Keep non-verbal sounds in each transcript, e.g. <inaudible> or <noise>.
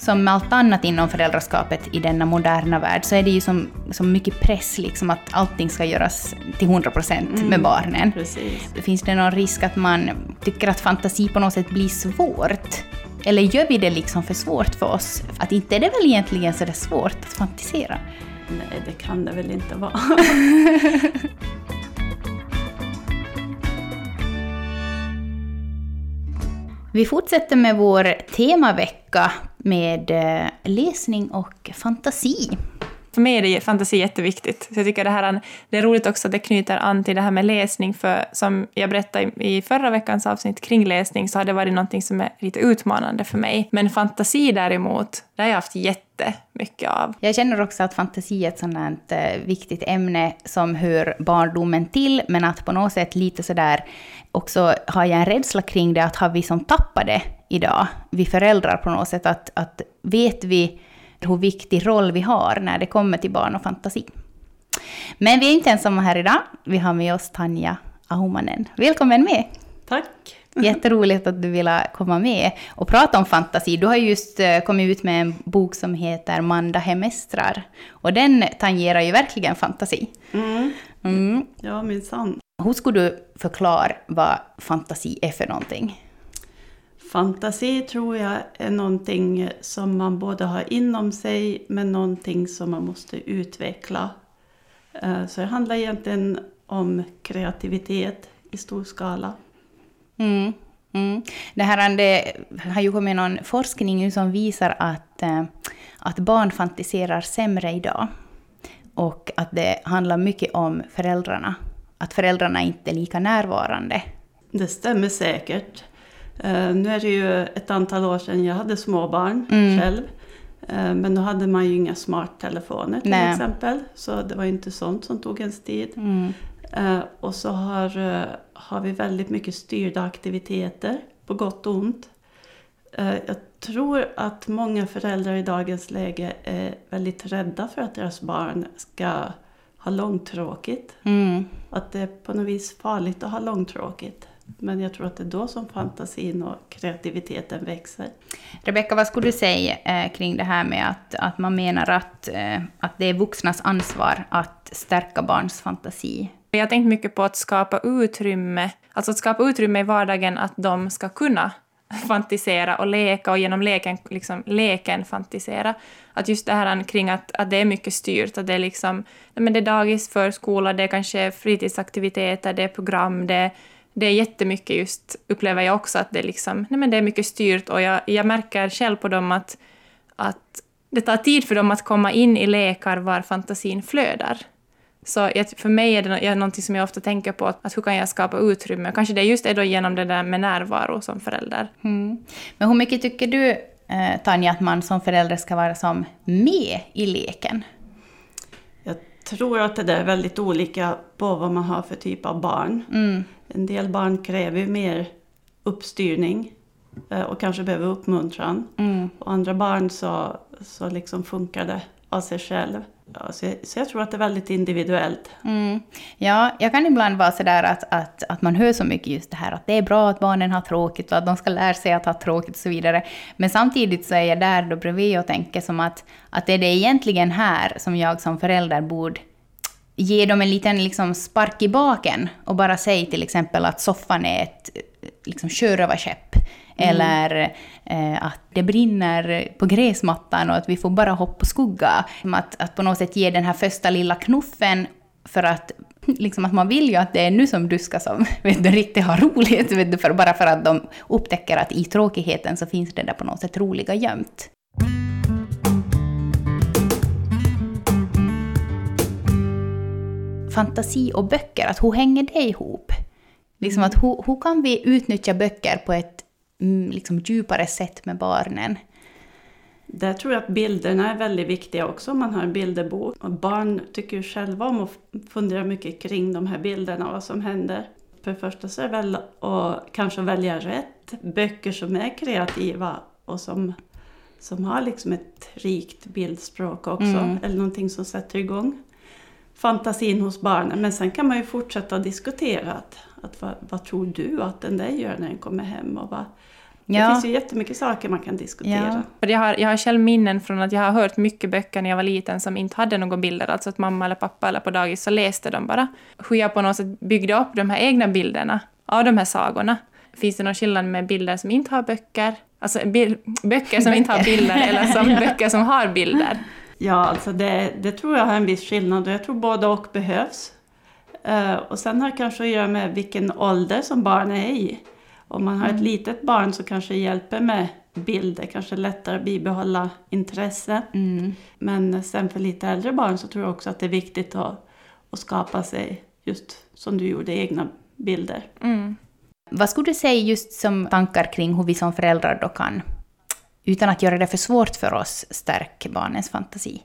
som med allt annat inom föräldraskapet i denna moderna värld så är det ju som, som mycket press liksom att allting ska göras till 100 procent med Mm, barnen. Precis. Finns det någon risk att man tycker att fantasi på något sätt blir svårt? Eller gör vi det liksom för svårt för oss? Att inte är det väl egentligen så det svårt att fantisera? Nej, det kan det väl inte vara. <laughs> Vi fortsätter med vår temavecka med eh, läsning och fantasi. För mig är det fantasi jätteviktigt. Så jag tycker det, här, det är roligt också att det knyter an till det här med läsning, för som jag berättade i förra veckans avsnitt kring läsning så har det varit något som är lite utmanande för mig. Men fantasi däremot, det har jag haft jätte jättemycket av. Jag känner också att fantasi är ett här, eh, viktigt ämne som hör barndomen till, men att på något sätt lite sådär också har jag en rädsla kring det, att har vi som tappar det idag, vi föräldrar på något sätt, att, att vet vi hur viktig roll vi har när det kommer till barn och fantasi. Men vi är inte ensamma här idag, vi har med oss Tanja Aumanen. Välkommen med! Tack! Jätteroligt att du ville komma med och prata om fantasi. Du har just eh, kommit ut med en bok som heter Manda hemestrar. Och den tangerar ju verkligen fantasi. Mm. Mm. Ja, minsann. Hur skulle du förklara vad fantasi är för någonting? Fantasi tror jag är någonting som man både har inom sig men någonting som man måste utveckla. Eh, Så det handlar egentligen om kreativitet i stor skala. Mm. Mm. Det, här, det har ju kommit någon forskning nu som visar att, eh, att barn fantiserar sämre idag. Och att det handlar mycket om föräldrarna. Att föräldrarna inte är lika närvarande. Det stämmer säkert. Eh, Nu är det ju ett antal år sedan jag hade småbarn Mm. själv. Eh, Men då hade man ju inga smarttelefoner till Nej. exempel. Så det var ju inte sånt som tog ens tid. Mm. Och så har, har vi väldigt mycket styrda aktiviteter, på gott och ont. Eh, Jag tror att många föräldrar i dagens läge är väldigt rädda för att deras barn ska ha långtråkigt. Mm. Att det är på något vis farligt att ha långtråkigt. Men jag tror att det är då som fantasin och kreativiteten växer. Rebecka, vad skulle du säga eh, kring det här med att, att man menar att, eh, att det är vuxnas ansvar att stärka barns fantasi? Jag har tänkt mycket på att skapa utrymme, alltså att skapa utrymme i vardagen att de ska kunna <laughs> fantisera och leka och genom leken, liksom, leken fantisera. Att just det här kring att, att det är mycket styrt, att det är liksom, men det är dagis, förskola, det är kanske fritidsaktiviteter, det är program, det, det är jättemycket just, upplever jag också, att det är liksom, nej men det är mycket styrt och jag, jag märker själv på dem att, att det tar tid för dem att komma in i lekar var fantasin flödar. Så jag, för mig är det någonting som jag ofta tänker på, att, att hur kan jag skapa utrymme? Kanske det just är då genom det där med närvaro som förälder. Mm. Men hur mycket tycker du, eh, Tanja, att man som förälder ska vara som med i leken? Jag tror att det där är väldigt olika på vad man har för typ av barn. Mm. En del barn kräver ju mer uppstyrning eh, och kanske behöver uppmuntran. Mm. Och andra barn så, så liksom funkar det av sig själv. Ja, så, jag, så jag tror att det är väldigt individuellt. Mm. Ja, jag kan ibland vara sådär att, att, att man hör så mycket just det här att det är bra att barnen har tråkigt och att de ska lära sig att ha tråkigt och så vidare. Men samtidigt så är jag där då bredvid och tänker som att, att är det egentligen här som jag som förälder borde ge dem en liten liksom spark i baken och bara säga till exempel att soffan är ett liksom, sjörövarskepp. Mm. Eller eh, att det brinner på gräsmattan och att vi får bara hoppa och skugga. Att, att på något sätt ge den här första lilla knuffen för att <laughs> liksom att man vill ju att det är nu som du ska som <laughs> vet du, riktigt ha roligt, vet du, för, bara för att de upptäcker att i tråkigheten så finns det där på något sätt roliga gömt. Fantasi och böcker, att hur hänger det ihop? Liksom att hur, hur kan vi utnyttja böcker på ett liksom, djupare sätt med barnen? Där tror jag att bilderna är väldigt viktiga också om man har en bilderbok. Och barn tycker ju själva om att fundera mycket kring de här bilderna och vad som händer. För det första så är det väl att kanske välja rätt böcker som är kreativa och som, som har liksom ett rikt bildspråk också. Mm. Eller någonting som sätter igång fantasin hos barnen. Men sen kan man ju fortsätta diskutera att, att vad, vad tror du att den där gör när den kommer hem och vad, Ja. Det finns ju jättemycket saker man kan diskutera. För jag, har, jag har själv minnen från att jag har hört mycket böcker när jag var liten som inte hade några bilder, alltså att mamma eller pappa eller på dagis så läste de bara. Hur jag på något sätt byggde upp de här egna bilderna av de här sagorna. Finns det någon skillnad med bilder som inte har böcker? Alltså bil, böcker som inte har bilder eller som <laughs> böcker som har bilder? Ja, alltså det, det tror jag har en viss skillnad och jag tror båda och behövs. Eh, och sen har det kanske att göra med vilken ålder som barnet är i. Om man har ett litet barn så kanske det hjälper med bilder, kanske lättare att bibehålla intresse. Mm. Men sen för lite äldre barn så tror jag också att det är viktigt att, att skapa sig, just som du gjorde, egna bilder. Mm. Vad skulle du säga just som tankar kring hur vi som föräldrar då kan, utan att göra det för svårt för oss, stärka barnens fantasi?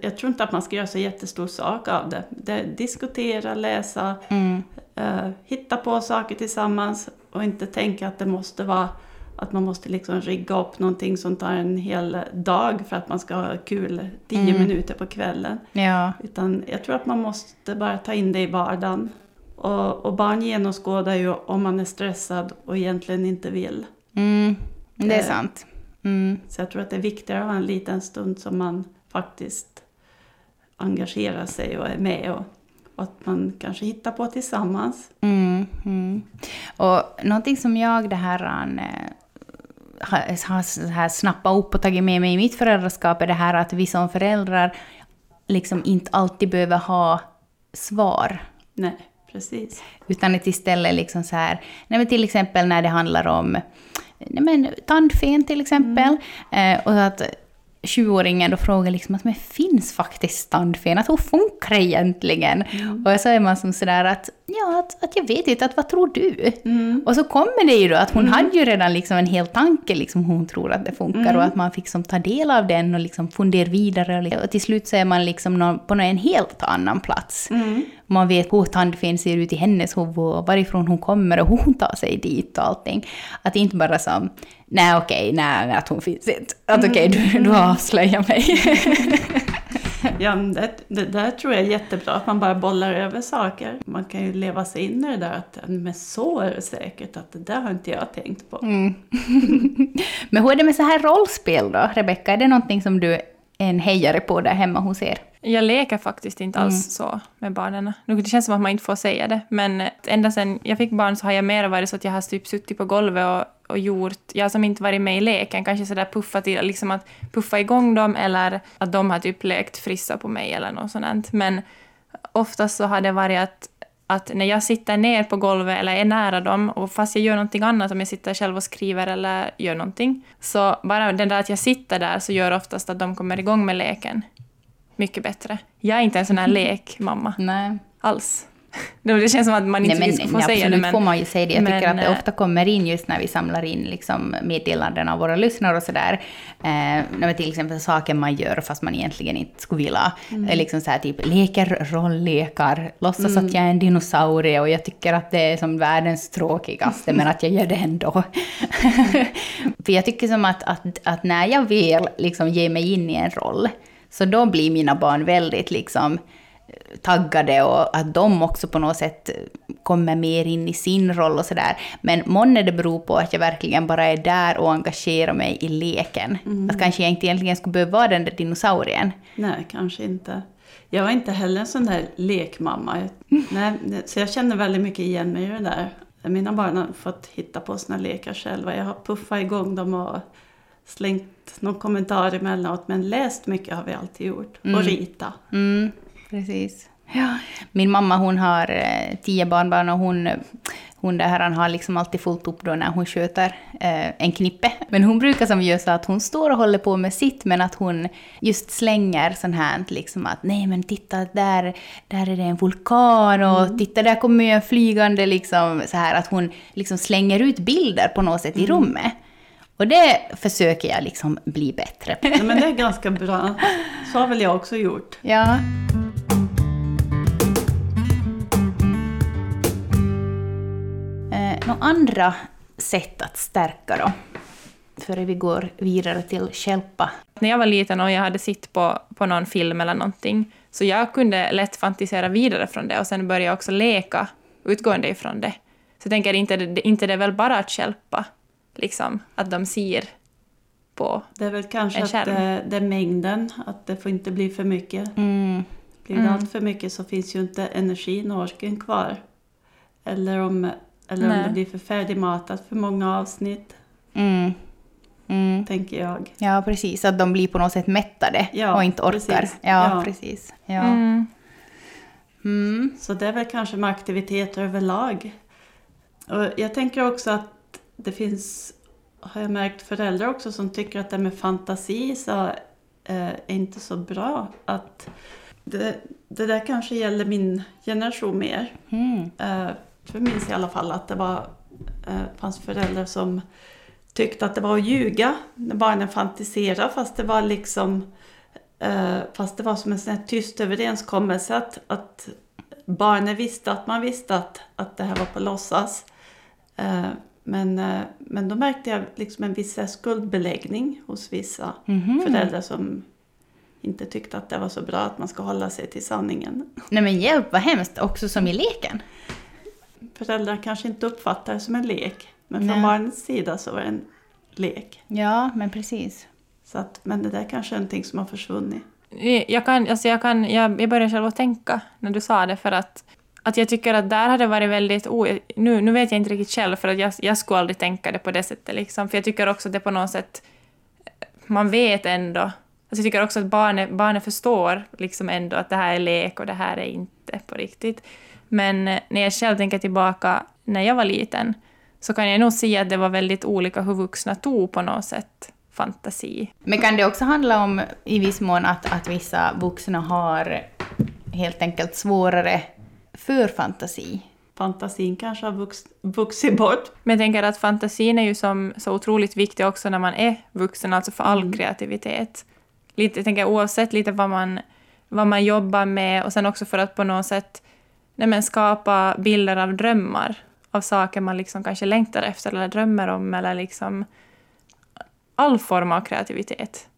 Jag, tror inte att man ska göra så jättestor sak av det. det diskutera, läsa, Mm. eh, hitta på saker tillsammans och inte tänka att det måste vara att man måste liksom rigga upp någonting som tar en hel dag för att man ska ha kul tio Mm. minuter på kvällen. Ja. Utan jag tror att man måste bara ta in det i vardagen. Och, och barn genomskådar ju om man är stressad och egentligen inte vill. Mm. Det är Eh. sant. Mm. Så jag tror att det är viktigare att ha en liten stund som man faktiskt engagerar sig och är med och, och att man kanske hittar på tillsammans. Mm, mm. Och någonting som jag det här, eh, har, har så här snappat upp och tagit med mig i mitt föräldraskap är det här att vi som föräldrar liksom inte alltid behöver ha svar. Nej, precis. Utan att istället liksom så här, nej men till exempel när det handlar om nej men, tandfen till exempel. Eh, och att sjuåringen då frågar liksom att men finns faktiskt tandfen? Att hur funkar det egentligen? Och så är man som sådär att ja, att, att jag vet inte, att vad tror du? Och så kommer det ju då att hon hade ju redan liksom en hel tanke liksom hon tror att det funkar och att man fick som ta del av den och liksom fundera vidare och, och till slut så är man liksom på en helt annan plats. Man vet hur tandfen ser ut i hennes huvud och varifrån hon kommer och hur hon tar sig dit och allting. Att inte bara som, nej okej, nej att hon finns inte. Att okej, du, du har avslöjat mig. <laughs> Ja, det, det där tror jag är jättebra, att man bara bollar över saker. Man kan ju leva sig in i det där att men så är det säkert, att det där har inte jag tänkt på. Mm. <laughs> Men hur är det med så här rollspel då, Rebecka? Är det någonting som du är en hejare på där hemma hos er? Jag leker faktiskt inte alls så med barnen. Nu, det känns som att man inte får säga det, men ända sedan jag fick barn så har jag mer varit så att jag har typ suttit på golvet och, och gjort, jag som inte varit med i leken, kanske sådär puffat i, liksom att puffa igång dem eller att de har typ lekt frissa på mig eller något sånt. Men oftast så har det varit att, att när jag sitter ner på golvet eller är nära dem och fast jag gör någonting annat, om jag sitter själv och skriver eller gör någonting, så bara den där att jag sitter där så gör oftast att de kommer igång med leken mycket bättre. Jag är inte en sån här <laughs> lekmamma Nej. alls. <laughs> Det känns som att man inte Nej, men, skulle få nej, säga det, men... får man ju säga det. Jag tycker men, att det eh, ofta kommer in just när vi samlar in liksom meddelanden av våra lyssnare och sådär. Eh, till exempel saker man gör fast man egentligen inte skulle vilja. Mm. Eh, Liksom så här, typ leker rolllekar, låtsas att jag är en dinosaurie och jag tycker att det är som världens tråkigaste men att jag gör det ändå. <laughs> För jag tycker som att, att, att när jag väl liksom ger mig in i en roll så då blir mina barn väldigt liksom taggade och att de också på något sätt kommer mer in i sin roll och sådär. Men månne det beror på att jag verkligen bara är där och engagerar mig i leken. Att kanske jag inte egentligen skulle behöva vara den där dinosaurien. Nej, kanske inte. Jag var inte heller en sån där lekmamma. <laughs> Nej, så jag känner väldigt mycket igen mig i det där. Mina barn har fått hitta på sina lekar själva. Jag har puffat igång dem och slängt någon kommentar emellanåt. Men läst mycket har vi alltid gjort. Och rita. Mm, precis. Ja. Min mamma hon har eh, tio barnbarn och hon, hon där han har liksom alltid fullt upp då när hon sköter eh, en knippe. Men hon brukar som göra så att hon står och håller på med sitt men att hon just slänger sånt här liksom att nej men titta där, där är det en vulkan och titta där kommer ju en flygande liksom så här att hon liksom slänger ut bilder på något sätt i rummet. Och det försöker jag liksom bli bättre på. Ja, men det är ganska bra. Så har väl jag också gjort. <laughs> Ja. Eh, några andra sätt att stärka då? Före vi går vidare till Kälpa. När jag var liten och jag hade sett på, på någon film eller någonting, så jag kunde lätt fantisera vidare från det och sen började jag också leka utgående ifrån det. Så jag tänker, inte, inte det är väl bara att hjälpa? Liksom, att de ser på. Det är väl kanske En att det, det är mängden, att det får inte bli för mycket. Mm. Blir det Mm. allt för mycket så finns ju inte energin och orken kvar. Eller om, eller om det blir för färdigmatat för många avsnitt, Mm. Mm. tänker jag. Ja, precis. Att de blir på något sätt mättade Ja, och inte orkar. precis. Ja, Ja. precis. Ja. Mm. Mm. Så det är väl kanske med aktiviteter överlag. Och jag tänker också att det finns, har jag märkt, föräldrar också som tycker att det med fantasi så, eh, är inte så bra. Att det, det där kanske gäller min generation mer. Mm. Eh, för minns i alla fall att det var, eh, fanns föräldrar som tyckte att det var att ljuga när barnen fantiserade fast det var liksom fast det var som en sån här tyst överenskommelse att, att barnen visste att man visste att, att det här var på låtsas. Men, eh, men då märkte jag liksom en viss skuldbeläggning hos vissa Mhm. föräldrar som inte tyckte att det var så bra att man ska hålla sig till sanningen. Nej men hjälp, vad hemskt. Också som i leken. föräldrar kanske inte uppfattar det som en lek. Men från Nej. barnets sida så var det en lek. Ja, men precis. Så att, men det där kanske är någonting som har försvunnit. Jag, kan, alltså jag, kan, jag, jag började själv att tänka när du sa det för att, att jag tycker att där hade det varit väldigt... Oh, nu, nu vet jag inte riktigt själv för att jag, jag skulle aldrig tänka det på det sättet. Liksom. För jag tycker också att det på något sätt... Eh, man vet ändå... Alltså jag tycker också att barnet, barnet förstår liksom ändå att det här är lek och det här är inte på riktigt. Men eh, när jag själv tänker tillbaka när jag var liten så kan jag nog se att det var väldigt olika hur vuxna tog på något sätt fantasi. Men kan det också handla om i viss mån att, att vissa vuxna har helt enkelt svårare för fantasi? Fantasin kanske har vux, vuxit bort. Men jag tänker att fantasin är ju som, så otroligt viktig också när man är vuxen, alltså för all kreativitet. Lite, jag tänker oavsett lite vad man, vad man jobbar med och sen också för att på något sätt nej men, skapa bilder av drömmar, av saker man liksom kanske längtar efter eller drömmer om eller liksom all form av kreativitet.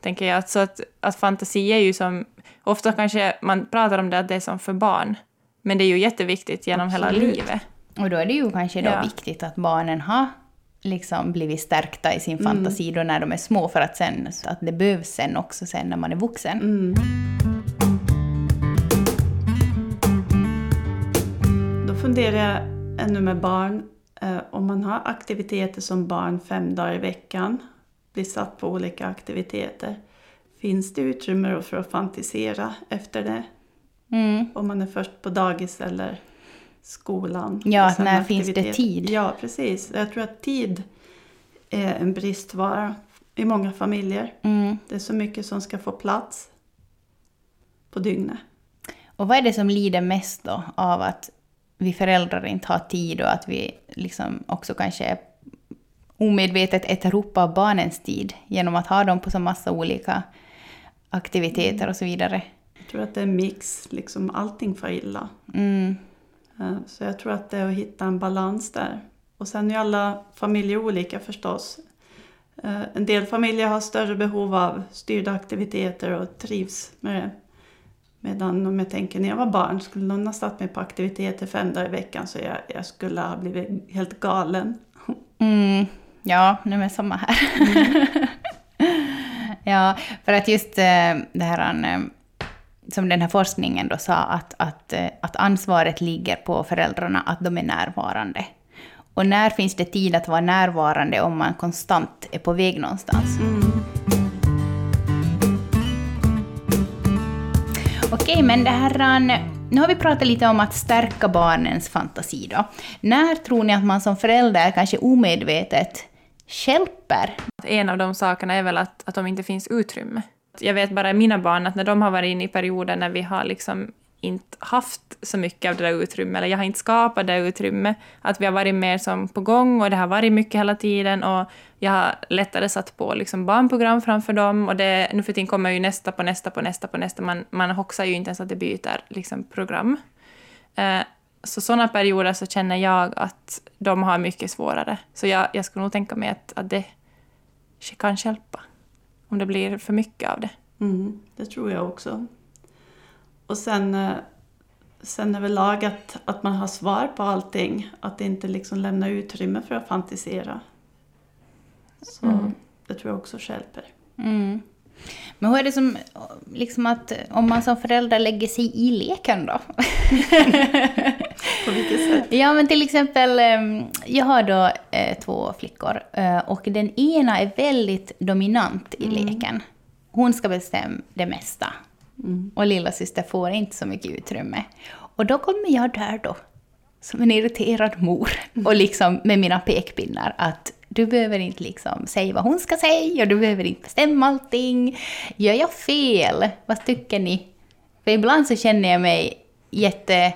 Tänker jag. Så att, att fantasi är ju som, ofta kanske man pratar om det att det är som för barn, men det är ju jätteviktigt genom hela Absolut. livet. Och då är det ju kanske då Ja. viktigt att barnen har liksom blivit stärkta i sin fantasi då när de är små för att sen, att det behövs sen också sen när man är vuxen. Mm. Då funderar jag ännu med barn, eh, om man har aktiviteter som barn fem dagar i veckan, blir satt på olika aktiviteter, finns det utrymme för att fantisera efter det? Mm. Om man är först på dagis eller skolan. Ja, när finns det tid? Ja, precis. Jag tror att tid är en bristvara i många familjer. Mm. Det är så mycket som ska få plats på dygnet. Och vad är det som lider mest då av att vi föräldrar inte har tid och att vi liksom också kanske omedvetet äter upp av barnens tid genom att ha dem på så massa olika aktiviteter och så vidare? Jag tror att det är en mix, liksom allting far illa. Mm. Eh, Så jag tror att det är att hitta en balans där. Och sen är ju alla familjer olika förstås. Eh, En del familjer har större behov av styrda aktiviteter och trivs med det. Medan om jag tänker när jag var barn, skulle någon ha satt mig på aktiviteter fem dagar i veckan så jag, jag skulle ha blivit helt galen. Mm. Ja, nej men samma här. <laughs> ja, för att just eh, det här som den här forskningen då sa, att, att, eh, att ansvaret ligger på föräldrarna, att de är närvarande. Och när finns det tid att vara närvarande om man konstant är på väg någonstans? Okej, men det här... Nu har vi pratat lite om att stärka barnens fantasi då. När tror ni att man som förälder kanske omedvetet stjälper En av de sakerna är väl att, att de inte finns utrymme. Jag vet bara mina barn att när de har varit inne i perioder när vi har liksom inte haft så mycket av det där utrymmet, eller jag har inte skapat det utrymmet, att vi har varit mer som på gång och det har varit mycket hela tiden och jag har lättare satt på liksom barnprogram framför dem och det, nu för tiden kommer ju nästa på nästa på nästa på nästa, man, man hoxar ju inte ens att det byter liksom program. Eh, så sådana perioder så känner jag att de har mycket svårare. Så jag, jag skulle nog tänka mig att, att det kan hjälpa. Om det blir för mycket av det. Mm, det tror jag också. Och sen, eh, sen överlag att, att man har svar på allting. Att det inte liksom lämnar utrymme för att fantisera. Så det tror jag också hjälper. Mm. Men hur är det som, liksom att om man som förälder lägger sig i leken då? <laughs> På vilket sätt? Ja, men till exempel, em, jag har då eh, två flickor eh, och den ena är väldigt dominant i leken. Hon ska bestämma det mesta. Och lilla syster får inte så mycket utrymme. Och då kommer jag där då, som en irriterad mor, och liksom med mina pekpinnar att du behöver inte liksom säga vad hon ska säga och du behöver inte bestämma allting. Gör jag fel? Vad tycker ni? För ibland så känner jag mig jätte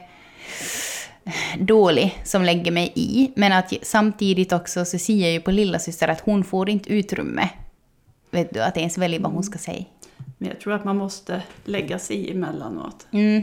dålig som lägger mig i, men att samtidigt också så ser jag ju på lilla syster att hon får inte utrymme. Vet du, att ens välja vad hon ska säga. Men jag tror att man måste lägga sig i emellanåt. Mm.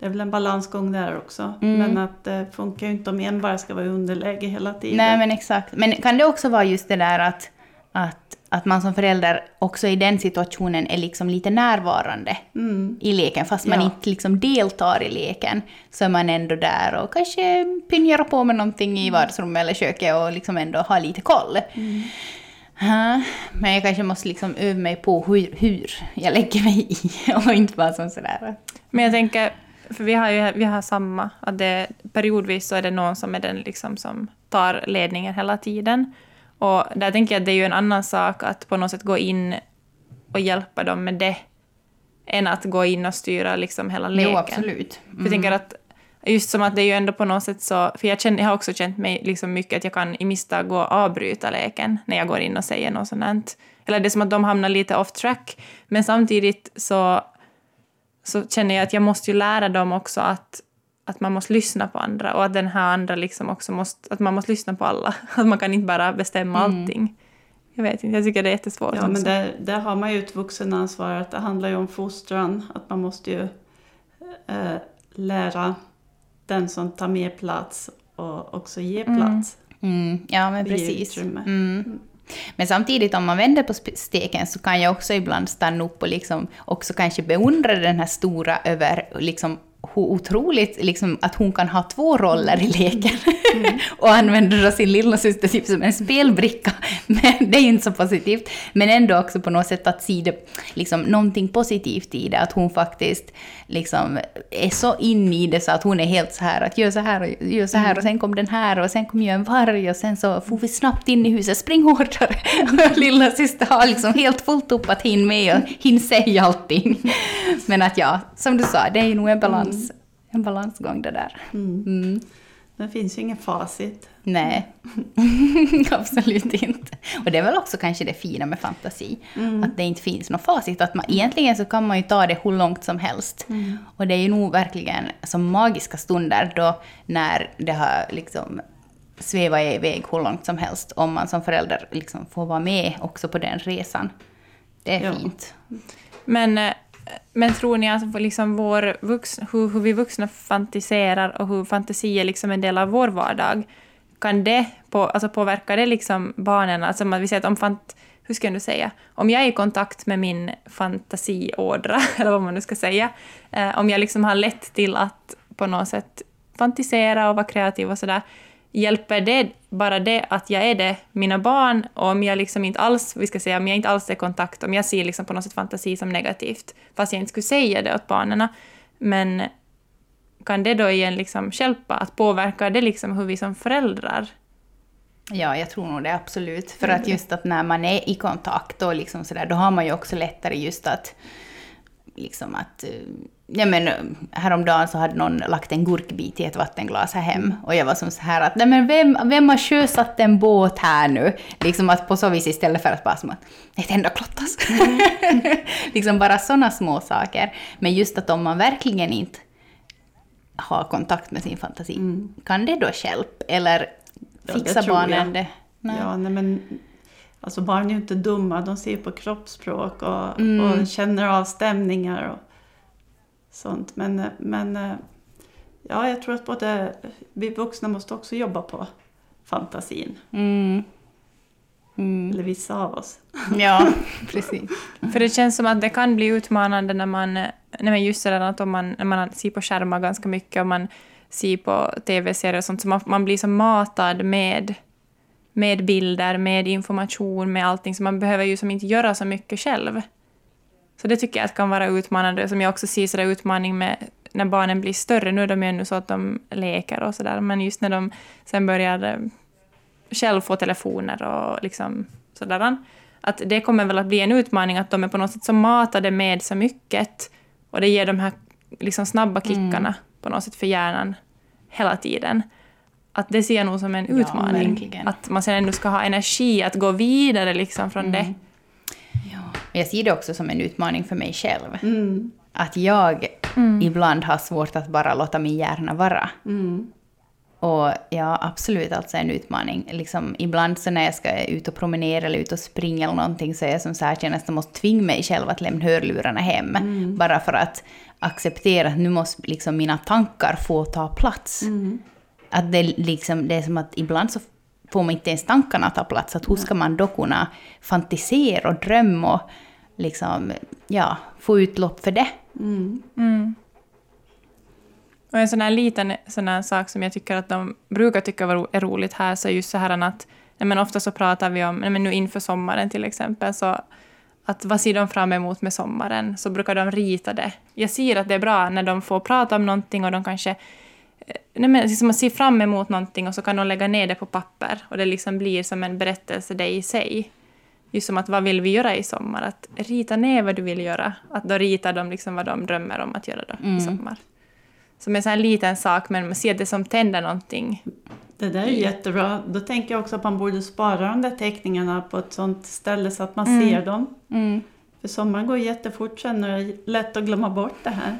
Eh, Det är väl en balansgång där också. Mm. Men att det funkar ju inte om en bara ska vara i underläge hela tiden. Nej, men exakt. Men kan det också vara just det där att, att, att man som förälder också i den situationen är liksom lite närvarande Mm. i leken, fast man Ja. inte liksom deltar i leken, så är man ändå där och kanske pinjar på med någonting i vardagsrummet eller köket och liksom ändå har lite koll. Ja, men jag kanske måste liksom öva mig på hur, hur jag lägger mig i <laughs> och inte bara som sådär. Men jag tänker, för vi har ju vi har samma, att det, periodvis så är det någon som är den liksom som tar ledningen hela tiden. Och där tänker jag att det är ju en annan sak att på något sätt gå in och hjälpa dem med det, än att gå in och styra liksom hela leken. Jo, absolut. För jag tänker att just som att det är ju ändå på något sätt så, för jag, känner, jag har också känt mig liksom mycket att jag kan i misstag gå och avbryta leken när jag går in och säger något sånt. Eller det är som att de hamnar lite off track. Men samtidigt så, så känner jag att jag måste ju lära dem också att, att man måste lyssna på andra och att den här andra liksom också måste, att man måste lyssna på alla. <laughs> Att man kan inte bara bestämma allting. Jag vet inte, jag tycker det är jättesvårt. Ja, men också. där, där har man ju ett vuxenansvar. Att det handlar ju om fostran. Att man måste ju eh, lära den som tar mer plats och också ge plats. Mm, ja, men och ge precis. utrymme. Men samtidigt om man vänder på steken så kan jag också ibland stanna upp och liksom också kanske beundra den här stora över liksom hur otroligt liksom, att hon kan ha två roller i leken. <laughs> och använder då sin lillasyster typ som en spelbricka. <laughs> Men det är inte så positivt. Men ändå också på något sätt att se det, liksom, någonting positivt i det. Att hon faktiskt liksom, är så inne i det så att hon är helt så här att gör så här och gör så här och sen kom den här och sen kom ju en varg och sen så får vi snabbt in i huset, spring hårdare. Och <laughs> lilla syster har liksom helt fullt upp att hinna med och hinna säga allting. Men att ja, som du sa, det är ju nog en balans, en balansgång det där. Mm. Det finns ju ingen facit. Nej, <laughs> absolut inte. Och det är väl också kanske det fina med fantasi, att det inte finns något facit. Att man, egentligen så kan man ju ta det hur långt som helst. Och det är ju nog verkligen som magiska stunder då när det har liksom svävat iväg hur långt som helst, om man som förälder liksom får vara med också på den resan. Det är Ja. fint. Men, eh, men tror ni att liksom vår vuxna, hur, hur vi vuxna fantiserar och hur fantasi är liksom en del av vår vardag, kan det på, alltså påverka det liksom barnen? Alltså man, vi säger att om fant, hur ska jag nu säga? Om jag är i kontakt med min fantasiådra, <laughs> eller vad man nu ska säga, eh, om jag liksom har lätt till att på något sätt fantisera och vara kreativ och sådär, hjälper det bara det att jag är det mina barn och om jag liksom inte alls, vi ska säga, om jag inte alls är i kontakt, om jag ser liksom på något sätt fantasi som negativt, fast jag inte skulle säga det åt barnen, men kan det då igen liksom hjälpa att påverka det liksom hur vi som föräldrar? Ja, jag tror nog det absolut. För att just att när man är i kontakt och liksom sådär, då har man ju också lättare just att liksom att... Ja men eh, häromdagen så hade någon lagt en gurkbit i ett vattenglas här hem och jag var som så här att nej men vem, vem har sjösatt en båt här nu? Liksom att på så vis istället för att bara som att ett enda klottas. liksom bara sådana små saker. Men just att om man verkligen inte har kontakt med sin fantasi, kan det då hjälpa? Eller Ja, det fixar tror barnen det? Nej. Ja, nej, men alltså barn är ju inte dumma. De ser på kroppsspråk och, Mm. och känner av stämningar och sånt. Men, men eh, ja, jag tror att både vi vuxna måste också jobba på fantasin. Mm. Mm. Eller vissa av oss. Ja, <laughs> precis. För det känns som att det kan bli utmanande när man, nej men just det där att om man, när man ser på skärmar ganska mycket och man ser på tv-serier och sånt, så man, man blir så matad med med bilder, med information, med allting, så man behöver ju som inte göra så mycket själv. Så det tycker jag kan vara utmanande, som jag också ser sådär utmaning med när barnen blir större. Nu är de ju ännu så att de leker och sådär, men just när de sen börjar eh, själv få telefoner och liksom sådär. Att det kommer väl att bli en utmaning att de är på något sätt så matade med så mycket och det ger de här liksom snabba kickarna mm. på något sätt för hjärnan hela tiden. Att det ser jag nog som en utmaning. Ja, att man sen ändå ska ha energi att gå vidare liksom från mm. det. Ja. Jag ser det också som en utmaning för mig själv. Mm. Att jag mm. ibland har svårt att bara låta min hjärna vara. Mm. Och ja, absolut alltså en utmaning. Liksom, ibland så när jag ska ut och promenera eller ut och springa eller någonting så är jag som så här att jag nästan måste tvinga mig själv att lämna hörlurarna hem. Mm. Bara för att acceptera att nu måste liksom mina tankar få ta plats. Mm. Att det, liksom, det är som att ibland så får man inte ens tankarna ta plats. Att hur ska man då kunna fantisera och drömma och liksom, ja, få utlopp för det? Mm. Mm. Och en sån här liten sån här sak som jag tycker att de brukar tycka är roligt här, så är just så här att men ofta så pratar vi om, men nu inför sommaren till exempel, så att vad ser de fram emot med sommaren, så brukar de rita det. Jag ser att det är bra när de får prata om någonting och de kanske nej, men liksom man ser fram emot någonting och så kan de lägga ner det på papper och det liksom blir som en berättelse det i sig. Just som att vad vill vi göra i sommar? Att rita ner vad du vill göra. Att då ritar de liksom vad de drömmer om att göra då mm. i sommar som en sån här liten sak, men man ser det som tänder någonting. Det där är jättebra. Då tänker jag också att man borde spara de där teckningarna på ett sånt ställe så att man mm. ser dem. Mm. För sommaren går jättefort sen och det är lätt att glömma bort det här.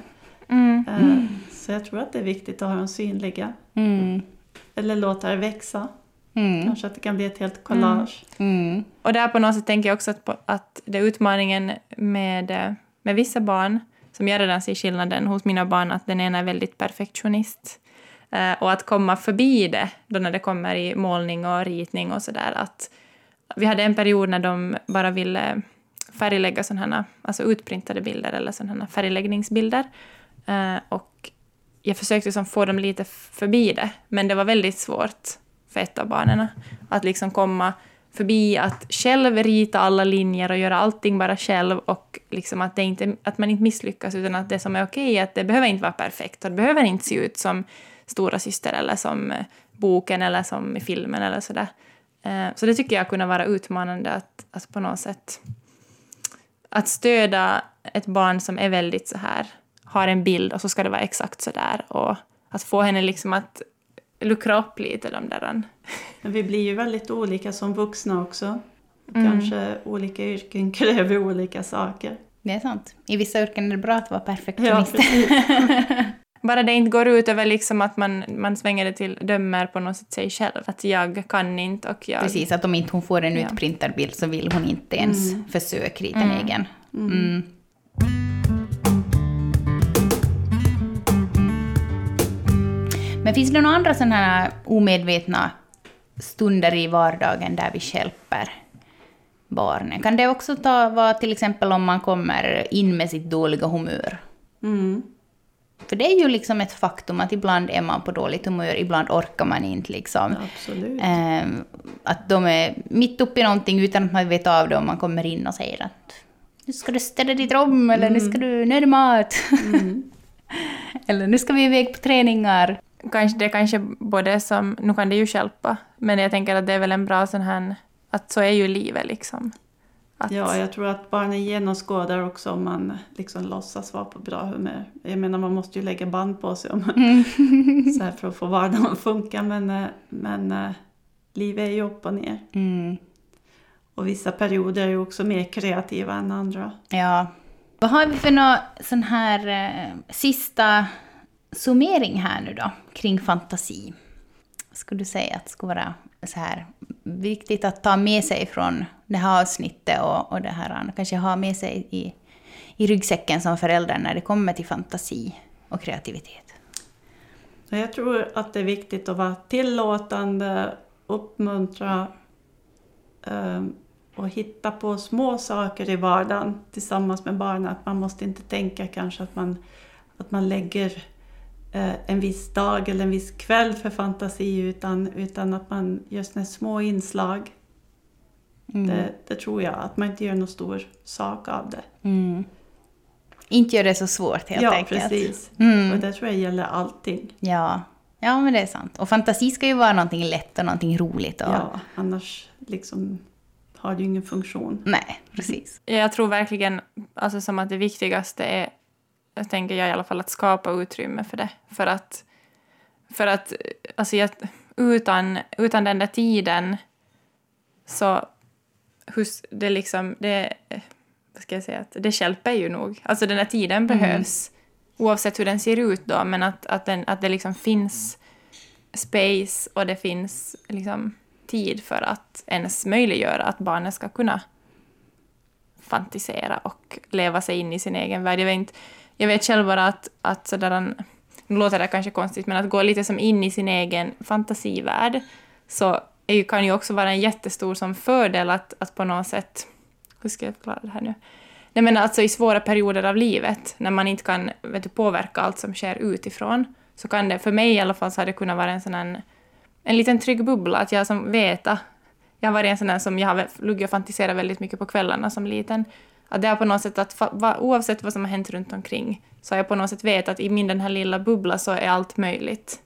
Mm. Så jag tror att det är viktigt att ha dem synliga. Mm. Eller låta det växa. Mm. Kanske att det kan bli ett helt collage. Mm. Och där på något sätt tänker jag också att, att det är utmaningen med, med vissa barn som jag redan ser skillnaden hos mina barn, att den ena är väldigt perfektionist. Eh, och att komma förbi det, då när det kommer i målning och ritning och sådär, att vi hade en period när de bara ville färglägga sådana alltså utprintade bilder eller sådana färgläggningsbilder. Eh, och jag försökte liksom få dem lite förbi det, men det var väldigt svårt för ett av barnen att liksom komma förbi att själv rita alla linjer och göra allting bara själv och liksom att, det inte, att man inte misslyckas utan att det som är okej är att det behöver inte vara perfekt och det behöver inte se ut som stora syster eller som eh, boken eller som i filmen eller sådär. Eh, så det tycker jag kunde vara utmanande att, att på något sätt att stödja ett barn som är väldigt så här har en bild och så ska det vara exakt så där och att få henne liksom att luckra upp lite de där. Vi blir ju väldigt olika som vuxna också. Mm. Kanske olika yrken kräver olika saker. Det är sant. I vissa yrken är det bra att vara perfektionist. Ja, <laughs> Bara det inte går ut över liksom att man, man svänger det till dömer på något sätt sig själv. Att jag kan inte och jag... Precis, att om inte hon får en ja. utprintad bild så vill hon inte ens mm. försöka rita en mm. egen. Mm. Men finns det några andra sådana här omedvetna stunder i vardagen där vi hjälper barnen? Kan det också ta, vara till exempel om man kommer in med sitt dåliga humör? Mm. För det är ju liksom ett faktum att ibland är man på dåligt humör, ibland orkar man inte. Liksom. Absolut. Eh, att de är mitt uppe i någonting utan att man vet av det och man kommer in och säger att nu ska du städa ditt rum eller mm. nu ska du, nu är det mat. Mm. <laughs> eller nu ska vi iväg på träningar kanske, det kanske både som, nu kan det ju hjälpa, men jag tänker att det är väl en bra sån här, att så är ju livet liksom. Att... Ja, jag tror att barnen genomskådar också om man liksom låtsas vara på bra humör. Jag menar man måste ju lägga band på sig om, mm. <laughs> så här för att få vardagen att funka men, eh, men äh, livet är ju upp och ner. Mm. Och vissa perioder är ju också mer kreativa än andra. Ja. Vad har vi för några sån här äh, sista summering här nu då, kring fantasi. Skulle du säga att det skulle vara så här viktigt att ta med sig från det här avsnittet och, och det här, kanske ha med sig i, i ryggsäcken som förälder när det kommer till fantasi och kreativitet? Jag tror att det är viktigt att vara tillåtande, uppmuntra um, och hitta på små saker i vardagen tillsammans med barnen. Att man måste inte tänka kanske att man, att man lägger en viss dag eller en viss kväll för fantasi utan, utan att man gör såna små inslag. Mm. Det, det tror jag, att man inte gör någon stor sak av det. Mm. Inte gör det så svårt helt ja, enkelt. precis. Mm. Och det tror jag gäller allting. Ja. ja, men det är sant. Och fantasi ska ju vara någonting lätt och någonting roligt. Och... Ja, annars liksom har det ju ingen funktion. Nej, precis. Jag tror verkligen alltså, som att det viktigaste är, jag tänker jag i alla fall, att skapa utrymme för det. För att, för att alltså, jag, utan, utan den där tiden så hus, det liksom, det, vad ska jag säga, att det hjälper ju nog. Alltså den där tiden behövs, oavsett hur den ser ut då, men att, att, den, att det liksom finns space och det finns liksom tid för att ens möjliggöra att barnet ska kunna fantisera och leva sig in i sin egen värld. Jag vet, inte, jag vet själv bara att, att sådär, nu låter det kanske konstigt, men att gå lite som in i sin egen fantasivärld så är ju, kan ju också vara en jättestor som fördel att, att på något sätt... Hur ska jag förklara det här nu? Nej, men alltså i svåra perioder av livet, när man inte kan vet du, påverka allt som sker utifrån, så kan det, för mig i alla fall, så har det kunnat vara en sån här, en liten trygg bubbla, att jag som vet jag har varit en sån där som jag har legat och fantiserat väldigt mycket på kvällarna som liten. Att det är på något sätt att va, oavsett vad som har hänt runt omkring så har jag på något sätt vet att i min den här lilla bubbla så är allt möjligt.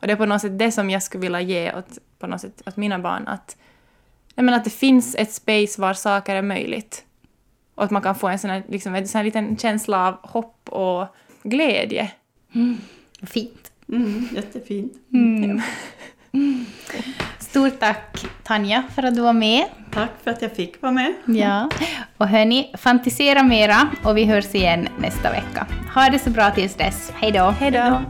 Och det är på något sätt det som jag skulle vilja ge åt, på något sätt, åt mina barn. Att, nej men att det finns ett space var saker är möjligt. Och att man kan få en sån här, liksom, en sån här liten känsla av hopp och glädje. Fint. Mm, jättefint. Stort tack Tanja för att du var med. Tack för att jag fick vara med. Ja. Och hörni, fantisera mera och vi hörs igen nästa vecka. Ha det så bra tills dess. Hej då! Hej då!